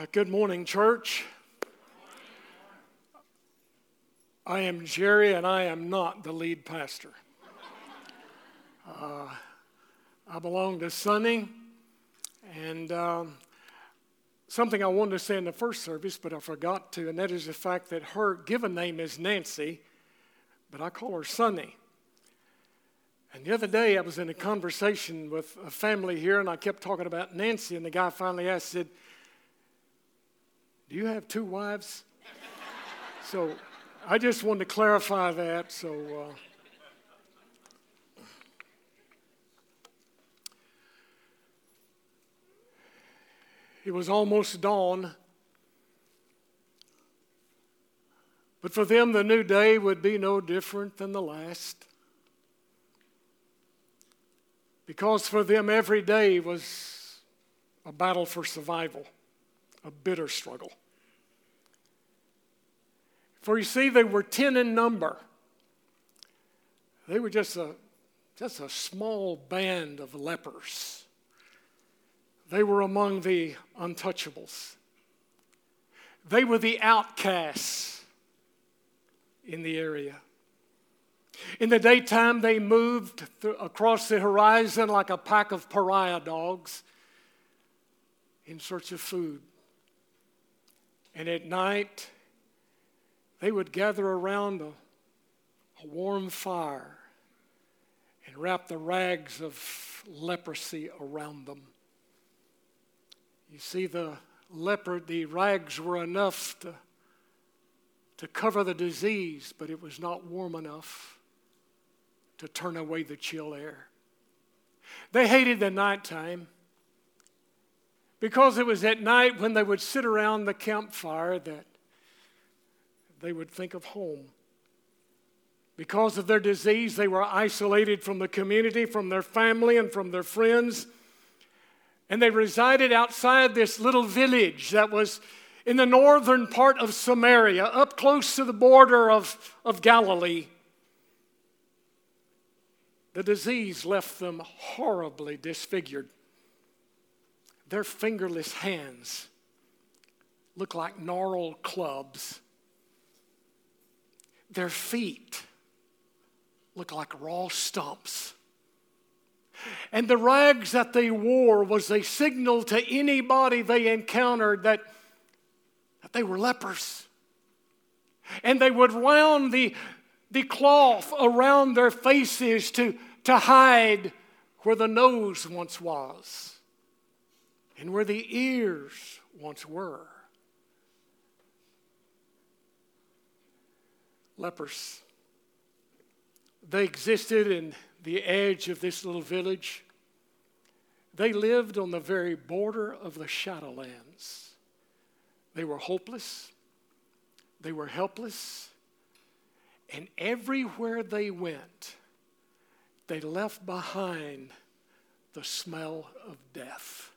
Uh, good morning, church. I am Jerry, and I am not the lead pastor. Uh, I belong to Sunny, and um, something I wanted to say in the first service, but I forgot to, and that is the fact that her given name is Nancy, but I call her Sunny. And the other day, I was in a conversation with a family here, and I kept talking about Nancy, and the guy finally asked, said, Do you have two wives? so I just wanted to clarify that. So. Uh, it was almost dawn. But for them, the new day would be no different than the last because for them every day was a battle for survival, a bitter struggle. For you see, they were 10 in number. They were just a, just a small band of lepers. They were among the untouchables. They were the outcasts in the area. In the daytime, they moved th- across the horizon like a pack of pariah dogs in search of food. And at night, they would gather around a, a warm fire and wrap the rags of leprosy around them. You see, the leper, the rags were enough to, to cover the disease, but it was not warm enough to turn away the chill air. They hated the nighttime because it was at night when they would sit around the campfire that they would think of home. Because of their disease, they were isolated from the community, from their family, and from their friends. And they resided outside this little village that was in the northern part of Samaria, up close to the border of, of Galilee. The disease left them horribly disfigured. Their fingerless hands looked like gnarled clubs. Their feet looked like raw stumps. And the rags that they wore was a signal to anybody they encountered that, that they were lepers. And they would round the, the cloth around their faces to, to hide where the nose once was and where the ears once were. Lepers. They existed in the edge of this little village. They lived on the very border of the Shadowlands. They were hopeless. They were helpless. And everywhere they went, they left behind the smell of death.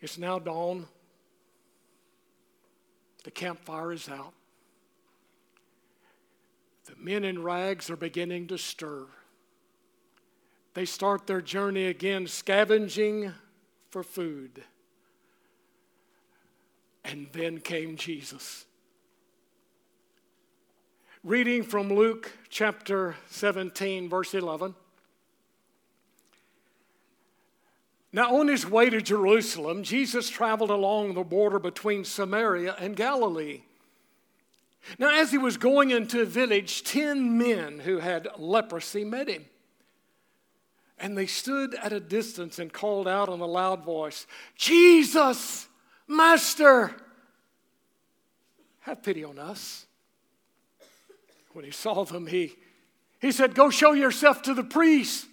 It's now dawn. The campfire is out. The men in rags are beginning to stir. They start their journey again, scavenging for food. And then came Jesus. Reading from Luke chapter 17, verse 11. Now, on his way to Jerusalem, Jesus traveled along the border between Samaria and Galilee. Now, as he was going into a village, ten men who had leprosy met him. And they stood at a distance and called out in a loud voice, Jesus, Master, have pity on us. When he saw them, he, he said, Go show yourself to the priest.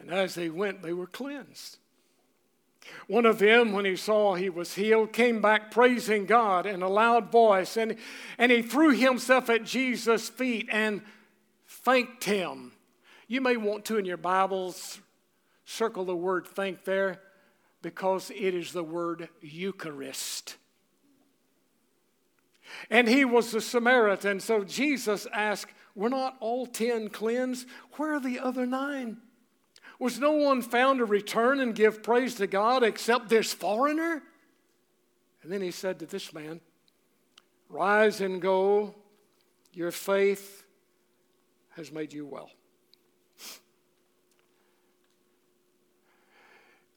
And as they went, they were cleansed. One of them, when he saw he was healed, came back praising God in a loud voice, and, and he threw himself at Jesus' feet and thanked him. You may want to, in your Bibles, circle the word thank there because it is the word Eucharist. And he was a Samaritan, so Jesus asked, Were not all ten cleansed? Where are the other nine? Was no one found to return and give praise to God except this foreigner? And then he said to this man, Rise and go, your faith has made you well.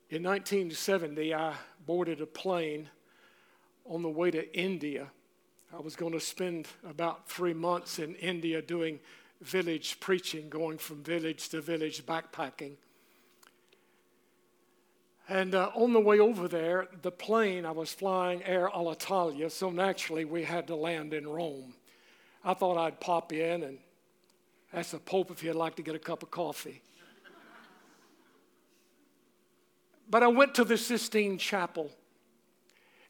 In 1970, I boarded a plane on the way to India. I was going to spend about three months in India doing village preaching, going from village to village backpacking. And uh, on the way over there, the plane, I was flying Air Alitalia, so naturally we had to land in Rome. I thought I'd pop in and ask the Pope if he'd like to get a cup of coffee. but I went to the Sistine Chapel.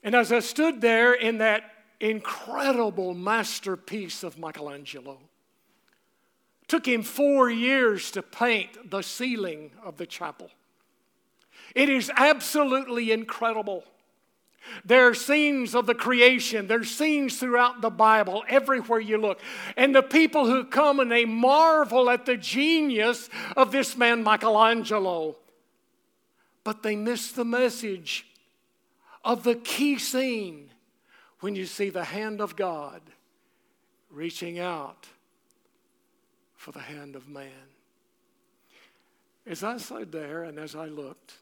And as I stood there in that incredible masterpiece of Michelangelo, took him four years to paint the ceiling of the chapel. It is absolutely incredible. There are scenes of the creation. There's scenes throughout the Bible, everywhere you look. And the people who come and they marvel at the genius of this man, Michelangelo. But they miss the message of the key scene when you see the hand of God reaching out for the hand of man. As I sat there and as I looked,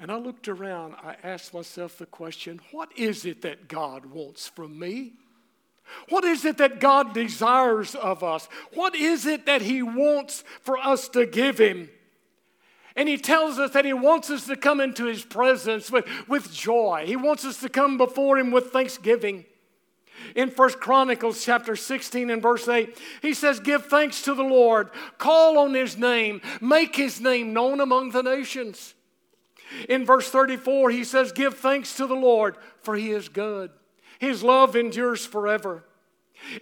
and I looked around, I asked myself the question what is it that God wants from me? What is it that God desires of us? What is it that He wants for us to give Him? And He tells us that He wants us to come into His presence with, with joy. He wants us to come before Him with thanksgiving. In First Chronicles chapter 16 and verse 8, he says, Give thanks to the Lord, call on his name, make his name known among the nations. In verse 34, he says, Give thanks to the Lord, for he is good. His love endures forever.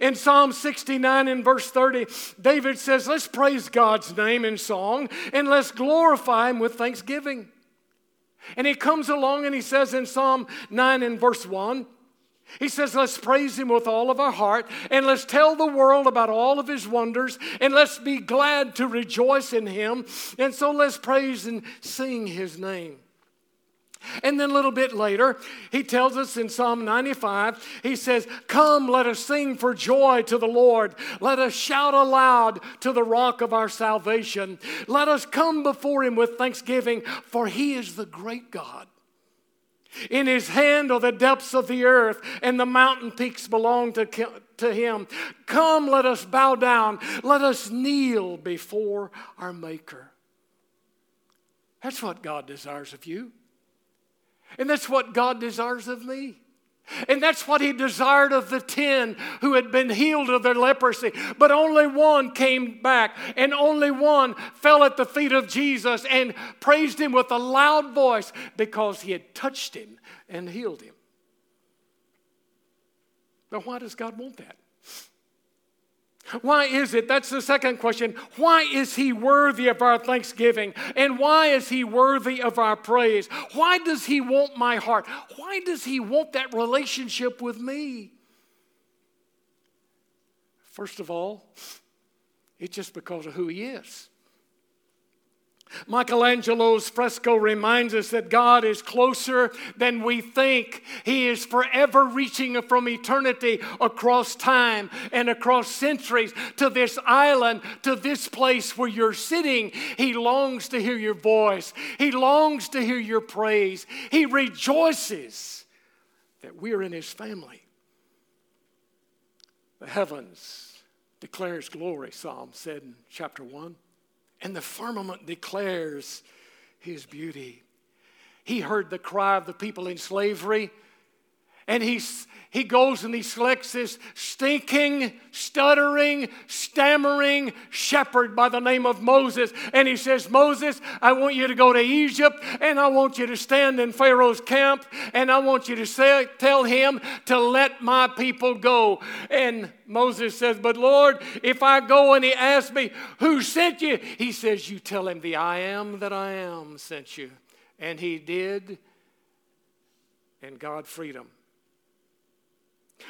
In Psalm 69 and verse 30, David says, Let's praise God's name in song and let's glorify him with thanksgiving. And he comes along and he says in Psalm 9 and verse 1, he says, Let's praise him with all of our heart and let's tell the world about all of his wonders and let's be glad to rejoice in him. And so let's praise and sing his name. And then a little bit later, he tells us in Psalm 95, he says, Come, let us sing for joy to the Lord. Let us shout aloud to the rock of our salvation. Let us come before him with thanksgiving, for he is the great God. In his hand are the depths of the earth, and the mountain peaks belong to, to him. Come, let us bow down. Let us kneel before our Maker. That's what God desires of you. And that's what God desires of me. And that's what he desired of the ten who had been healed of their leprosy. But only one came back, and only one fell at the feet of Jesus and praised him with a loud voice because he had touched him and healed him. Now, why does God want that? Why is it? That's the second question. Why is he worthy of our thanksgiving? And why is he worthy of our praise? Why does he want my heart? Why does he want that relationship with me? First of all, it's just because of who he is. Michelangelo's fresco reminds us that God is closer than we think. He is forever reaching from eternity across time and across centuries to this island, to this place where you're sitting. He longs to hear your voice, He longs to hear your praise. He rejoices that we're in His family. The heavens declares glory, Psalm said in chapter 1 and the firmament declares his beauty. He heard the cry of the people in slavery, and he's, he goes and he selects this stinking, stuttering, stammering shepherd by the name of Moses. And he says, Moses, I want you to go to Egypt, and I want you to stand in Pharaoh's camp, and I want you to say, tell him to let my people go. And Moses says, But Lord, if I go and he asks me, Who sent you? He says, You tell him the I am that I am sent you. And he did, and God freed him.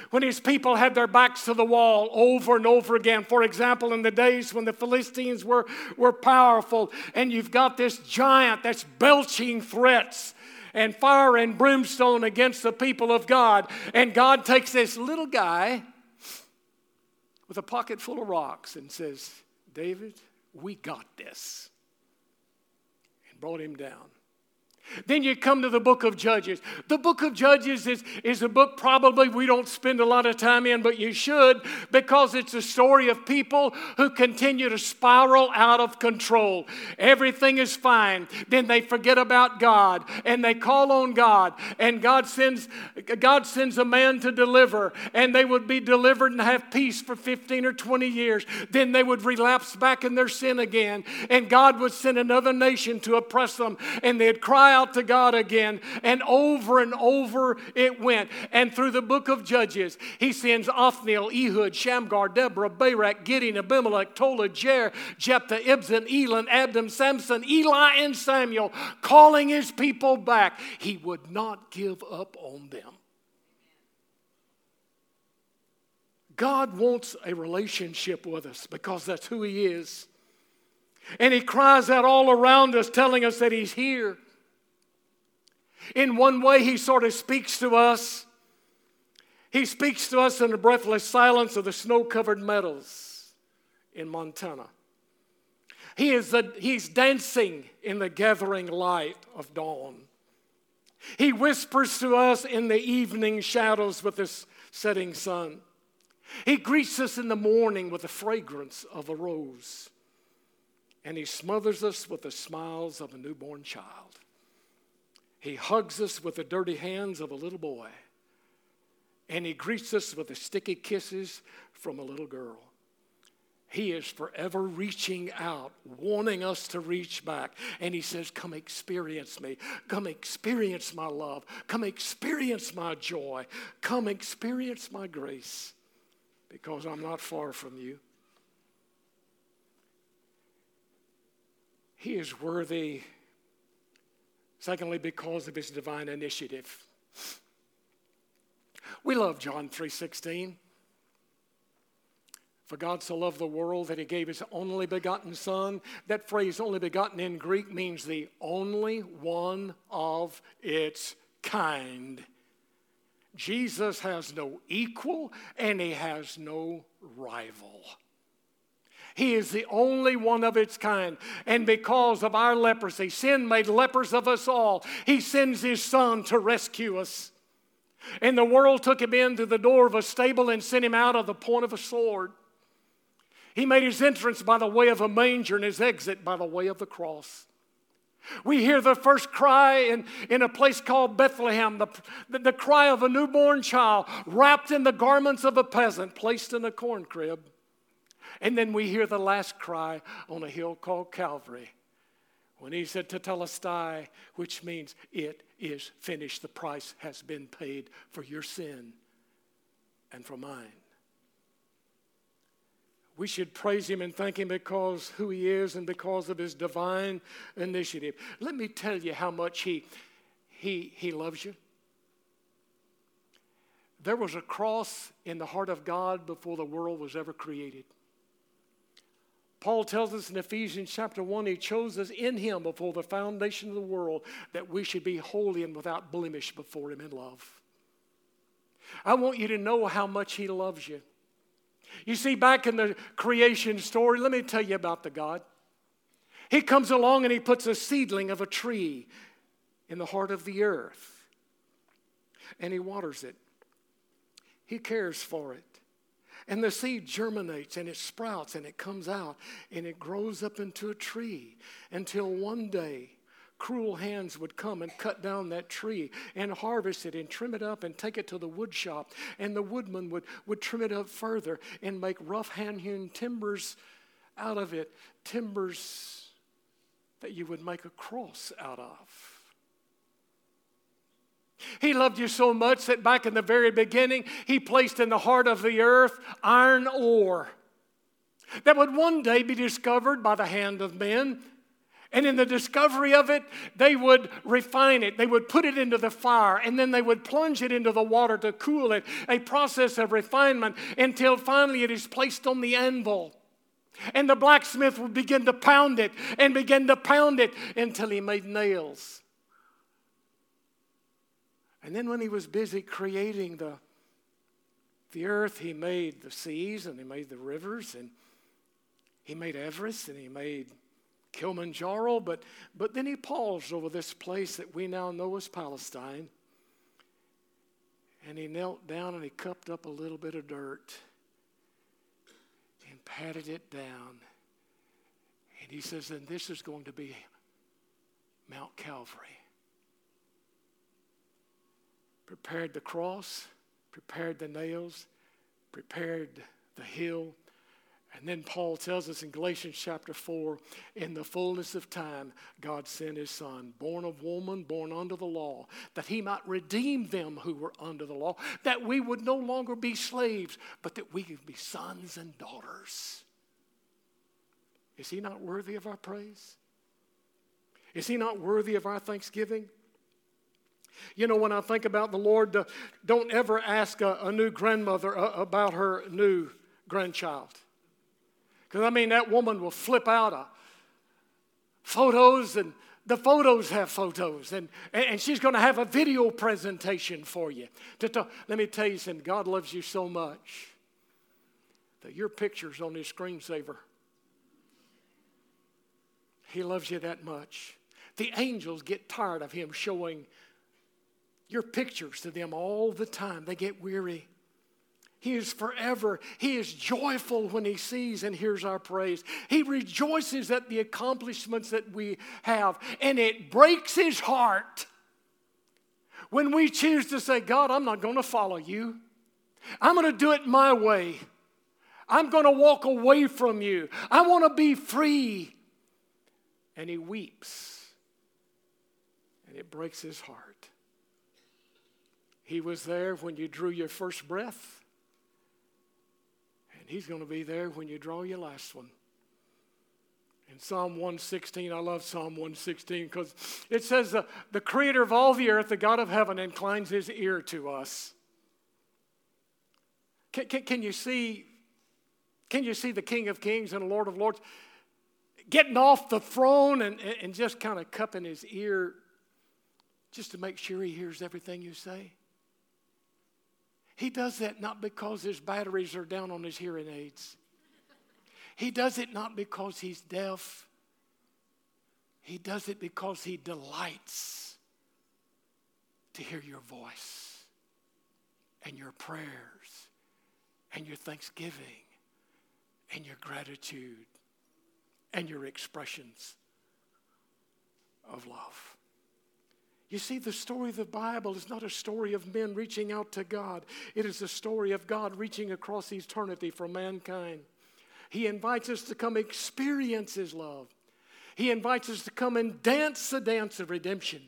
When his people had their backs to the wall over and over again. For example, in the days when the Philistines were, were powerful, and you've got this giant that's belching threats and fire and brimstone against the people of God, and God takes this little guy with a pocket full of rocks and says, David, we got this. And brought him down. Then you come to the book of Judges. The book of Judges is, is a book probably we don't spend a lot of time in, but you should because it's a story of people who continue to spiral out of control. Everything is fine. Then they forget about God and they call on God, and God sends, God sends a man to deliver, and they would be delivered and have peace for 15 or 20 years. Then they would relapse back in their sin again, and God would send another nation to oppress them, and they'd cry out to God again. And over and over it went. And through the book of Judges, he sends Othniel, Ehud, Shamgar, Deborah, Barak, Gideon, Abimelech, Tola, Jair, Jephthah, Ibzan, Elon, Abdon, Samson, Eli, and Samuel, calling his people back. He would not give up on them. God wants a relationship with us because that's who He is. And He cries out all around us, telling us that He's here. In one way, he sort of speaks to us. He speaks to us in the breathless silence of the snow covered meadows in Montana. He is he's dancing in the gathering light of dawn. He whispers to us in the evening shadows with the setting sun. He greets us in the morning with the fragrance of a rose. And he smothers us with the smiles of a newborn child. He hugs us with the dirty hands of a little boy, and he greets us with the sticky kisses from a little girl. He is forever reaching out, wanting us to reach back. And He says, Come experience me. Come experience my love. Come experience my joy. Come experience my grace because I'm not far from you. He is worthy Secondly, because of his divine initiative. We love John 3:16. For God so loved the world that he gave his only begotten son. That phrase only begotten in Greek means the only one of its kind. Jesus has no equal and he has no rival. He is the only one of its kind. And because of our leprosy, sin made lepers of us all. He sends his son to rescue us. And the world took him in through the door of a stable and sent him out of the point of a sword. He made his entrance by the way of a manger and his exit by the way of the cross. We hear the first cry in, in a place called Bethlehem, the, the, the cry of a newborn child wrapped in the garments of a peasant, placed in a corn crib. And then we hear the last cry on a hill called Calvary when he said tetelestai, which means it is finished. The price has been paid for your sin and for mine. We should praise him and thank him because who he is and because of his divine initiative. Let me tell you how much he, he, he loves you. There was a cross in the heart of God before the world was ever created. Paul tells us in Ephesians chapter 1, he chose us in him before the foundation of the world that we should be holy and without blemish before him in love. I want you to know how much he loves you. You see, back in the creation story, let me tell you about the God. He comes along and he puts a seedling of a tree in the heart of the earth, and he waters it. He cares for it. And the seed germinates and it sprouts and it comes out and it grows up into a tree until one day cruel hands would come and cut down that tree and harvest it and trim it up and take it to the wood shop. And the woodman would, would trim it up further and make rough hand hewn timbers out of it, timbers that you would make a cross out of. He loved you so much that back in the very beginning, He placed in the heart of the earth iron ore that would one day be discovered by the hand of men And in the discovery of it, they would refine it. They would put it into the fire and then they would plunge it into the water to cool it, a process of refinement until finally it is placed on the anvil. And the blacksmith would begin to pound it and begin to pound it until he made nails. And then when he was busy creating the, the earth, he made the seas and he made the rivers and he made Everest and he made Kilimanjaro, but, but then he paused over this place that we now know as Palestine. And he knelt down and he cupped up a little bit of dirt and patted it down. And he says, and this is going to be Mount Calvary. Prepared the cross, prepared the nails, prepared the hill, and then Paul tells us in Galatians chapter 4 in the fullness of time, God sent his son, born of woman, born under the law, that he might redeem them who were under the law, that we would no longer be slaves, but that we could be sons and daughters. Is he not worthy of our praise? Is he not worthy of our thanksgiving? You know, when I think about the Lord, uh, don't ever ask a, a new grandmother uh, about her new grandchild. Because, I mean, that woman will flip out a photos, and the photos have photos, and, and she's going to have a video presentation for you. To talk. Let me tell you something God loves you so much that your picture's on his screensaver. He loves you that much. The angels get tired of him showing your pictures to them all the time, they get weary. He is forever. He is joyful when he sees and hears our praise. He rejoices at the accomplishments that we have, and it breaks his heart when we choose to say, God, I'm not going to follow you. I'm going to do it my way. I'm going to walk away from you. I want to be free. And he weeps, and it breaks his heart. He was there when you drew your first breath. And He's going to be there when you draw your last one. In Psalm 116, I love Psalm 116 because it says, the, the creator of all the earth, the God of heaven, inclines his ear to us. Can, can, can, you see, can you see the King of Kings and the Lord of Lords getting off the throne and, and just kind of cupping his ear just to make sure he hears everything you say? He does that not because his batteries are down on his hearing aids. He does it not because he's deaf. He does it because he delights to hear your voice and your prayers and your thanksgiving and your gratitude and your expressions of love. You see, the story of the Bible is not a story of men reaching out to God, it is a story of God reaching across eternity for mankind. He invites us to come experience His love. He invites us to come and dance the dance of redemption.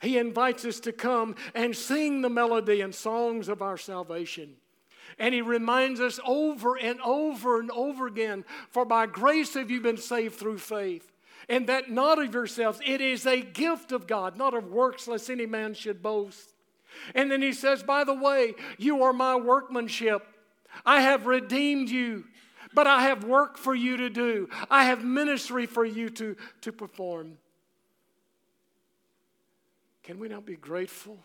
He invites us to come and sing the melody and songs of our salvation. And he reminds us over and over and over again for by grace have you been saved through faith and that not of yourselves. It is a gift of God, not of works, lest any man should boast. And then he says, By the way, you are my workmanship. I have redeemed you, but I have work for you to do. I have ministry for you to, to perform. Can we not be grateful?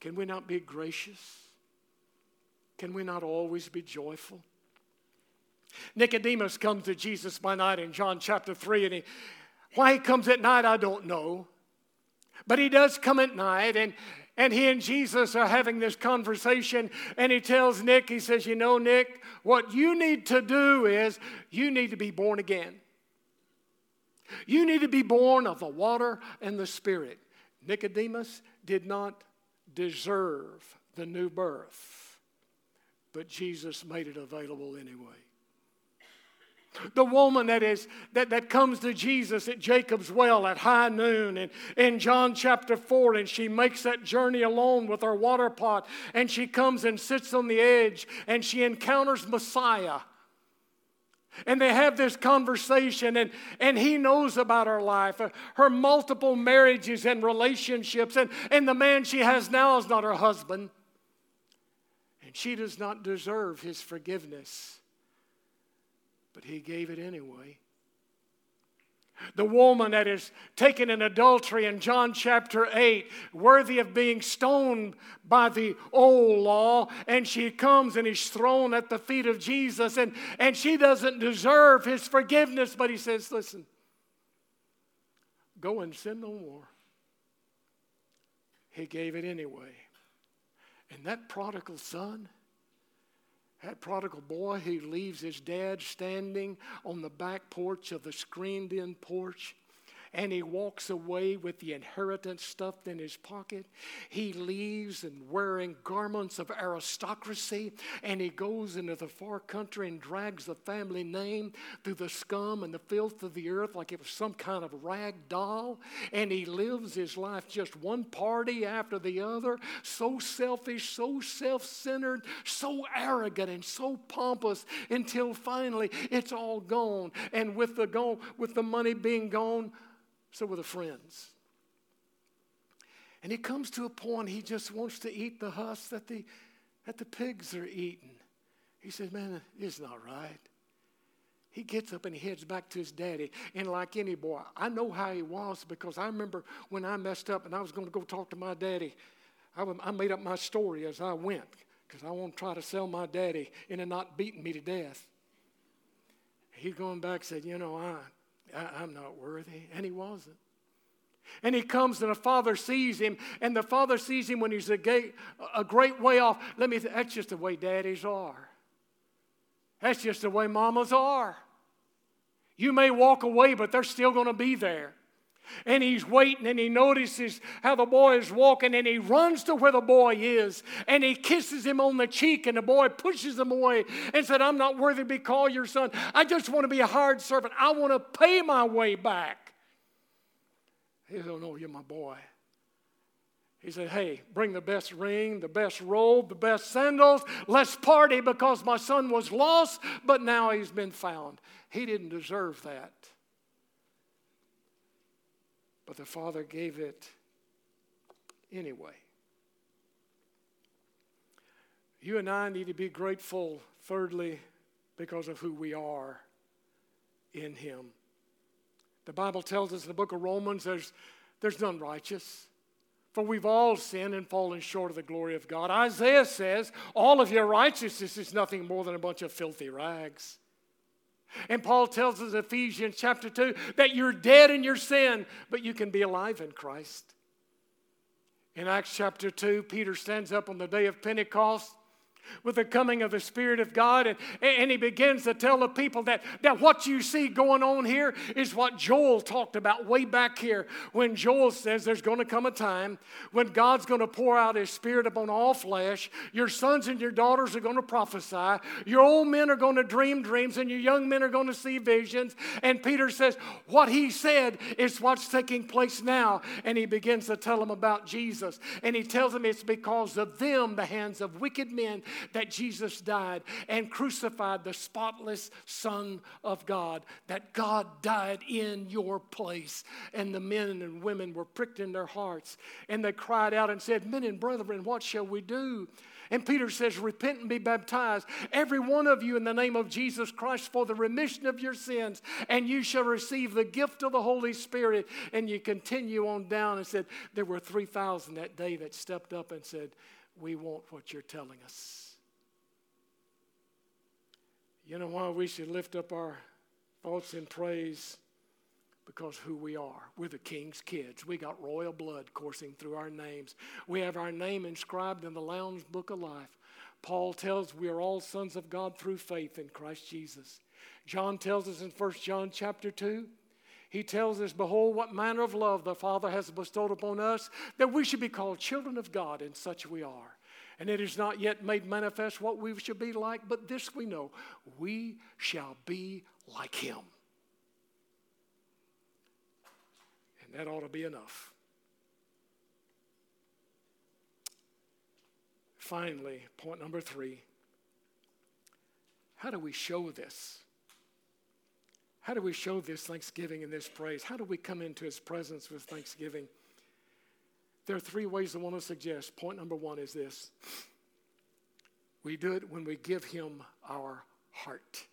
Can we not be gracious? Can we not always be joyful? Nicodemus comes to Jesus by night in John chapter 3, and he, why he comes at night, I don't know. But he does come at night, and, and he and Jesus are having this conversation, and he tells Nick, he says, You know, Nick, what you need to do is you need to be born again. You need to be born of the water and the Spirit. Nicodemus did not deserve the new birth, but Jesus made it available anyway. The woman that is that, that comes to Jesus at Jacob's well at high noon and in John chapter 4, and she makes that journey alone with her water pot, and she comes and sits on the edge and she encounters Messiah. And they have this conversation, and, and he knows about her life, uh, her multiple marriages and relationships, and, and the man she has now is not her husband. And she does not deserve his forgiveness, but he gave it anyway. The woman that is taken in adultery in John chapter 8, worthy of being stoned by the old law, and she comes and is thrown at the feet of Jesus, and, and she doesn't deserve his forgiveness, but he says, Listen, go and sin no more. He gave it anyway. And that prodigal son, that prodigal boy who leaves his dad standing on the back porch of the screened in porch and he walks away with the inheritance stuffed in his pocket. He leaves and wearing garments of aristocracy, and he goes into the far country and drags the family name through the scum and the filth of the earth like it was some kind of rag doll. And he lives his life just one party after the other, so selfish, so self centered, so arrogant, and so pompous until finally it's all gone. And with the, gone, with the money being gone, so were the friends. And he comes to a point he just wants to eat the husk that the, that the pigs are eating. He says, Man, it's not right. He gets up and he heads back to his daddy. And like any boy, I know how he was because I remember when I messed up and I was going to go talk to my daddy. I, I made up my story as I went because I want to try to sell my daddy into not beating me to death. He's going back said, You know, I, I, am not worthy. And he wasn't. And he comes and the father sees him, and the father sees him when he's a, gay, a great way off. Let me, th- that's just the way daddies are. That's just the way mamas are. You may walk away, but they're still going to be there. And he's waiting and he notices how the boy is walking and he runs to where the boy is and he kisses him on the cheek and the boy pushes him away and said, I'm not worthy to be called your son. I just want to be a hired servant. I want to pay my way back. He said, Oh, no, you're my boy. He said, Hey, bring the best ring, the best robe, the best sandals. Let's party because my son was lost, but now he's been found. He didn't deserve that. But the Father gave it anyway. You and I need to be grateful, thirdly, because of who we are in Him. The Bible tells us in the book of Romans there's, there's none righteous. For we've all sinned and fallen short of the glory of God. Isaiah says, All of your righteousness is nothing more than a bunch of filthy rags. And Paul tells us in Ephesians chapter 2 that you're dead in your sin, but you can be alive in Christ. In Acts chapter 2, Peter stands up on the day of Pentecost with the coming of the Spirit of God. And, and he begins to tell the people that, that what you see going on here is what Joel talked about way back here when Joel says there's going to come a time when God's going to pour out his Spirit upon all flesh. Your sons and your daughters are going to prophesy. Your old men are going to dream dreams, and your young men are going to see visions. And Peter says, What he said is what's taking place now. And he begins to tell them about Jesus. And he tells them it's because of them, the hands of wicked men, that Jesus died and crucified the spotless Son of God, that God died in your place. And the men and women were pricked in their hearts and they cried out and said, Men and brethren, what shall we do? And Peter says, Repent and be baptized, every one of you, in the name of Jesus Christ, for the remission of your sins, and you shall receive the gift of the Holy Spirit. And you continue on down and said, There were 3,000 that day that stepped up and said, We want what you're telling us. You know why we should lift up our thoughts in praise? Because who we are. We're the king's kids. We got royal blood coursing through our names. We have our name inscribed in the Lamb's Book of Life. Paul tells we are all sons of God through faith in Christ Jesus. John tells us in 1 John chapter 2, he tells us, Behold, what manner of love the Father has bestowed upon us, that we should be called children of God, and such we are. And it is not yet made manifest what we should be like, but this we know we shall be like him. And that ought to be enough. Finally, point number three how do we show this? How do we show this thanksgiving and this praise? How do we come into his presence with thanksgiving? There are three ways I want to suggest. Point number one is this we do it when we give him our heart.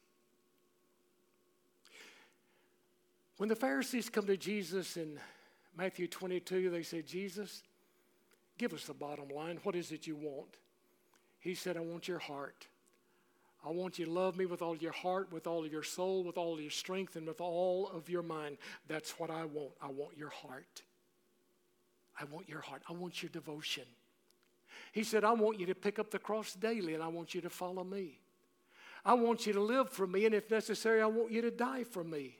When the Pharisees come to Jesus in Matthew 22, they say, Jesus, give us the bottom line. What is it you want? He said, I want your heart. I want you to love me with all your heart, with all of your soul, with all of your strength, and with all of your mind. That's what I want. I want your heart. I want your heart. I want your devotion. He said, I want you to pick up the cross daily and I want you to follow me. I want you to live for me, and if necessary, I want you to die for me.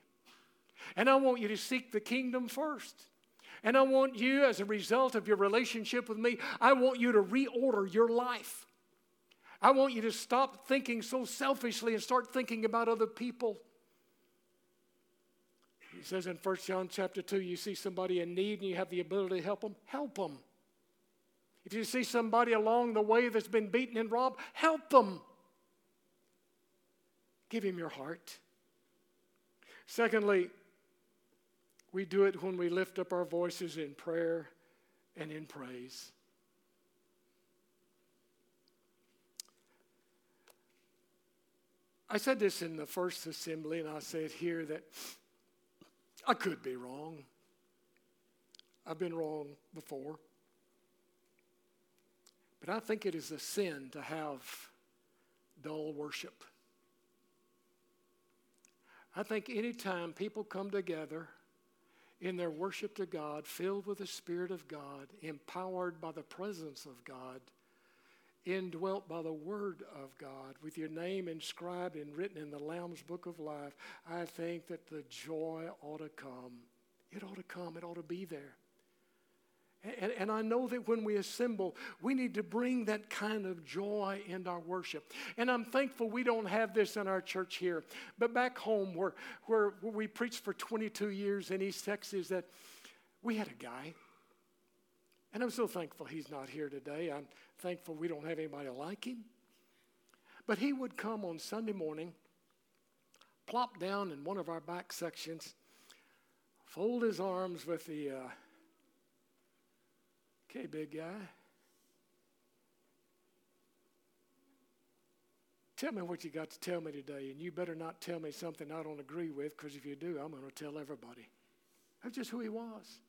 And I want you to seek the kingdom first. And I want you, as a result of your relationship with me, I want you to reorder your life. I want you to stop thinking so selfishly and start thinking about other people. He says in 1 John chapter 2, you see somebody in need and you have the ability to help them, help them. If you see somebody along the way that's been beaten and robbed, help them. Give him your heart. Secondly, we do it when we lift up our voices in prayer and in praise. I said this in the first assembly, and I say it here that I could be wrong. I've been wrong before. But I think it is a sin to have dull worship. I think anytime people come together in their worship to God, filled with the Spirit of God, empowered by the presence of God, indwelt by the Word of God, with your name inscribed and written in the Lamb's Book of Life, I think that the joy ought to come. It ought to come, it ought to be there. And, and, I know that when we assemble, we need to bring that kind of joy in our worship. And I'm thankful we don't have this in our church here. But back home, where, where, where we preached for 22 years in East Texas, that we had a guy. And I'm so thankful he's not here today. I'm thankful we don't have anybody like him. But he would come on Sunday morning, plop down in one of our back sections, fold his arms with the, uh, okay, big guy. Tell me what you got to tell me today, and you better not tell me something I don't agree with, because if you do, I'm going to tell everybody. That's just who he was.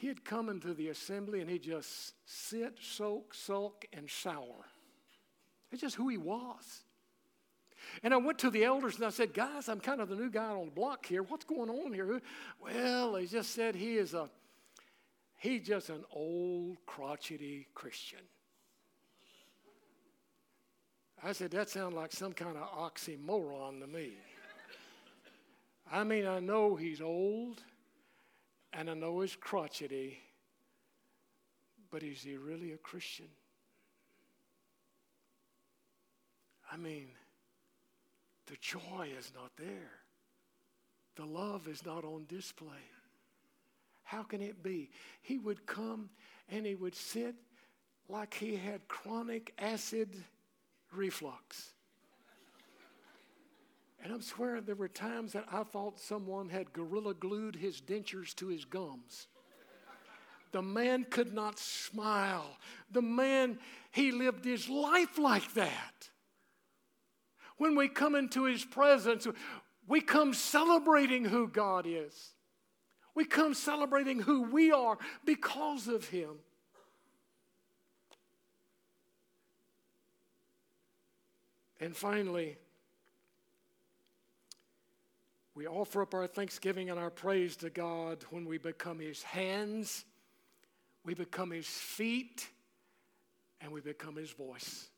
He'd come into the assembly and he'd just sit, soak, sulk, and sour. That's just who he was. And I went to the elders and I said, Guys, I'm kind of the new guy on the block here. What's going on here? Well, they just said he is a, he's just an old, crotchety Christian. I said, That sounds like some kind of oxymoron to me. I mean, I know he's old and I know he's crotchety, but is he really a Christian? I mean, the joy is not there. The love is not on display. How can it be? He would come and he would sit like he had chronic acid reflux. And I'm swearing there were times that I thought someone had gorilla glued his dentures to his gums. The man could not smile. The man, he lived his life like that. When we come into his presence, we come celebrating who God is. We come celebrating who we are because of him. And finally, we offer up our thanksgiving and our praise to God when we become His hands, we become His feet, and we become His voice.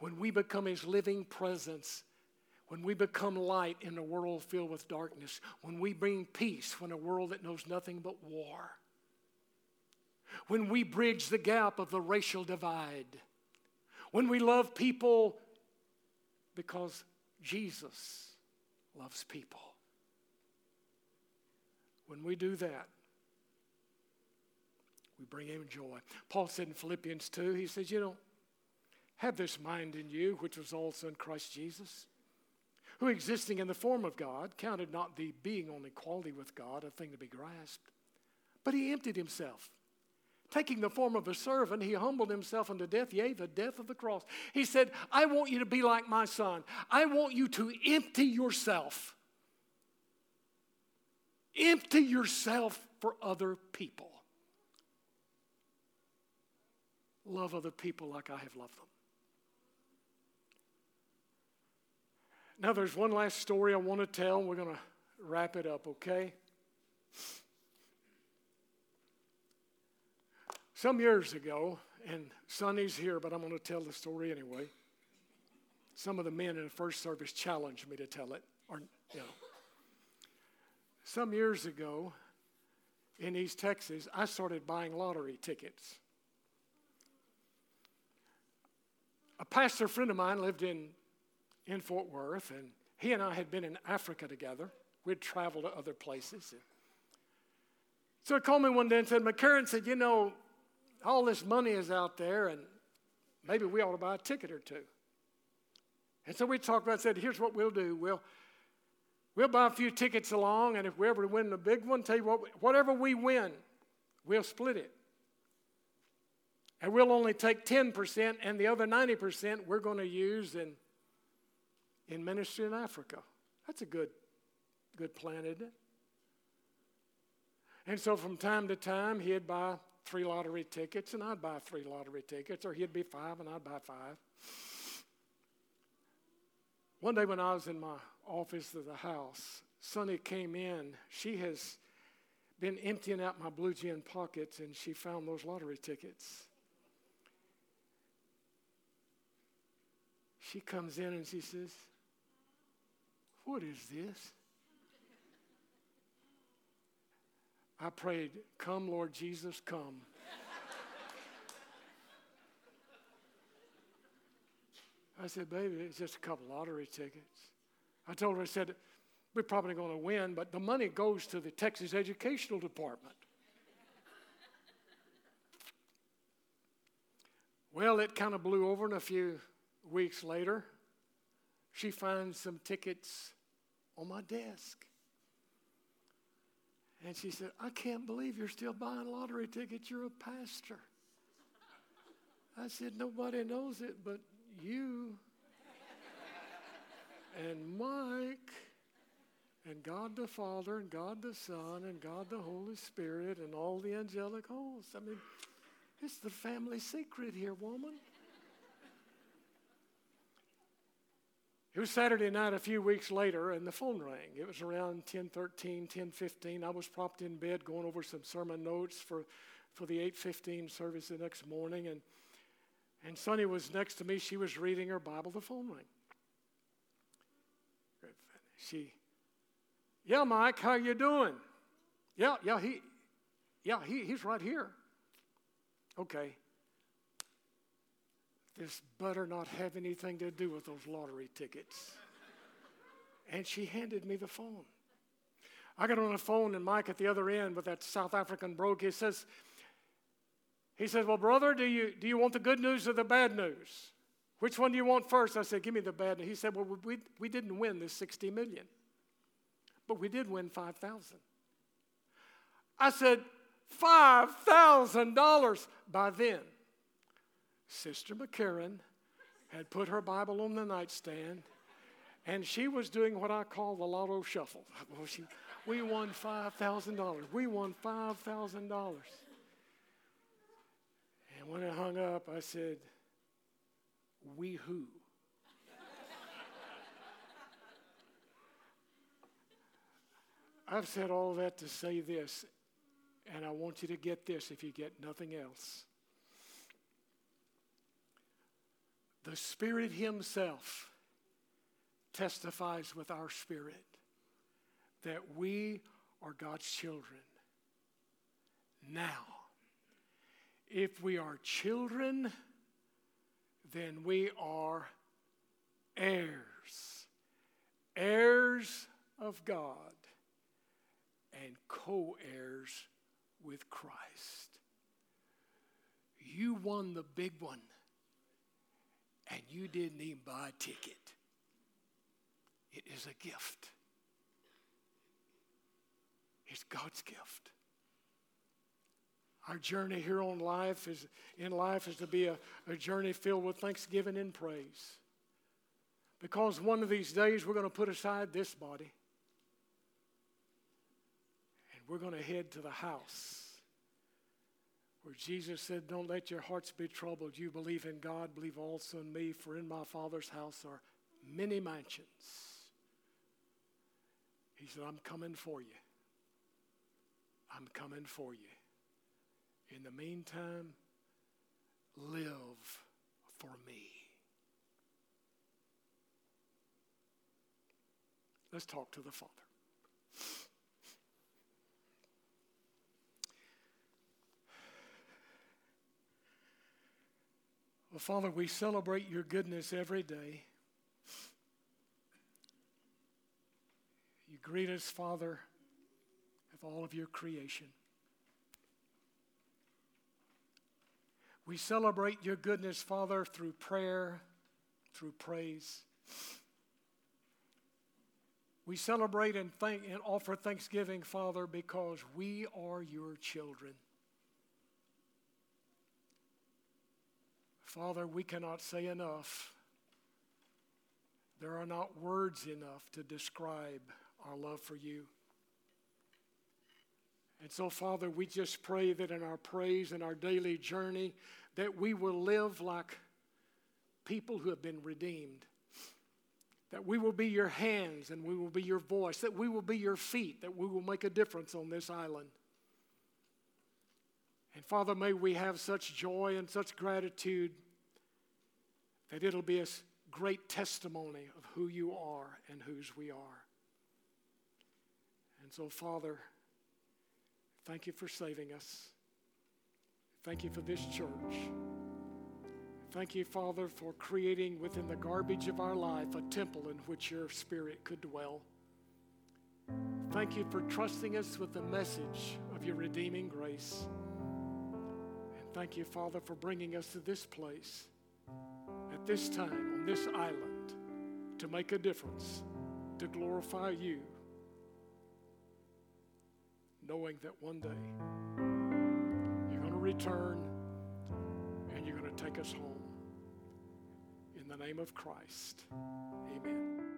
When we become His living presence, when we become light in a world filled with darkness, when we bring peace when a world that knows nothing but war, when we bridge the gap of the racial divide, when we love people because Jesus loves people. When we do that, we bring him joy. Paul said in Philippians 2, he says, You know, have this mind in you, which was also in Christ Jesus, who existing in the form of God counted not the being on equality with God a thing to be grasped, but he emptied himself. Taking the form of a servant, he humbled himself unto death, yea, the death of the cross. He said, I want you to be like my son. I want you to empty yourself. Empty yourself for other people. Love other people like I have loved them. Now, there's one last story I want to tell, we're going to wrap it up, okay? Some years ago, and Sonny's here, but I'm going to tell the story anyway. Some of the men in the first service challenged me to tell it, or, you know. Some years ago in East Texas, I started buying lottery tickets. A pastor friend of mine lived in in Fort Worth, and he and I had been in Africa together. We'd traveled to other places. So he called me one day and said, McCaghren said, You know, all this money is out there, and maybe we ought to buy a ticket or two. And so we talked about said, Here's what we'll do. We'll, we'll buy a few tickets along, and if we ever win the big one, tell you what, whatever we win, we'll split it. And we'll only take 10%, and the other 90% we're going to use in in ministry in Africa. That's a good, good plan, isn't it? And so from time to time, he'd buy three lottery tickets, and I'd buy three lottery tickets, or he'd be five, and I'd buy five. One day when I was in my office of the house, Sonny came in. She has been emptying out my blue jean pockets, and she found those lottery tickets. She comes in and she says, what is this? I prayed, Come, Lord Jesus, come. I said, Baby, it's just a couple lottery tickets. I told her, I said, We're probably going to win, but the money goes to the Texas Educational Department. well, it kind of blew over, and a few weeks later, she finds some tickets on my desk. And she said, I can't believe you're still buying lottery tickets. You're a pastor. I said, Nobody knows it but you and Mike and God the Father and God the Son and God the Holy Spirit and all the angelic hosts. I mean, it's the family secret here, woman. It was Saturday night a few weeks later, and the phone rang. It was around 10:13, 10:15. I was propped in bed going over some sermon notes for, for the 8:15 service the next morning, and and Sonny was next to me. She was reading her Bible. The phone rang. She, yeah, Mike, how you doing? Yeah, yeah, he, yeah, he, he's right here. Okay. This better not have anything to do with those lottery tickets. And she handed me the phone. I got on the phone, and Mike at the other end with that South African brogue, he says, he says, Well, brother, do you, do you want the good news or the bad news? Which one do you want first? I said, Give me the bad news. He said, Well, we, we didn't win this 60 million, but we did win 5,000. I said, $5,000 by then. Sister McCaghren had put her Bible on the nightstand, and she was doing what I call the lotto shuffle. Well, she, we won $5,000. We won $5,000. And when I hung up, I said, We who? I've said all that to say this, and I want you to get this if you get nothing else. The Spirit Himself testifies with our spirit that we are God's children. Now, if we are children, then we are heirs, heirs of God, and co heirs with Christ. You won the big one and you didn't even buy a ticket. it is a gift. It's God's gift. Our journey here on life is in life is to be a, a journey filled with thanksgiving and praise. Because one of these days we're going to put aside this body and we're going to head to the house where Jesus said, Don't let your hearts be troubled. You believe in God, believe also in me, for in my Father's house are many mansions. He said, I'm coming for you. I'm coming for you. In the meantime, live for me. Let's talk to the Father. Well, Father, we celebrate your goodness every day. You greet us, Father, of all of your creation. We celebrate your goodness, Father, through prayer, through praise. We celebrate and, thank, and offer thanksgiving, Father, because we are your children. Father, we cannot say enough. There are not words enough to describe our love for you. And so, Father, we just pray that in our praise and our daily journey, that we will live like people who have been redeemed. That we will be your hands and we will be your voice, that we will be your feet, that we will make a difference on this island. And Father, may we have such joy and such gratitude that it'll be a great testimony of who you are and whose we are. And so, Father, Thank you for saving us. Thank you for this church. Thank you, Father, for creating within the garbage of our life a temple in which your spirit could dwell. Thank you for trusting us with the message of your redeeming grace. Thank you, Father, for bringing us to this place at this time on this island to make a difference, to glorify you knowing that one day you're going to return and you're going to take us home. In the name of Christ, amen.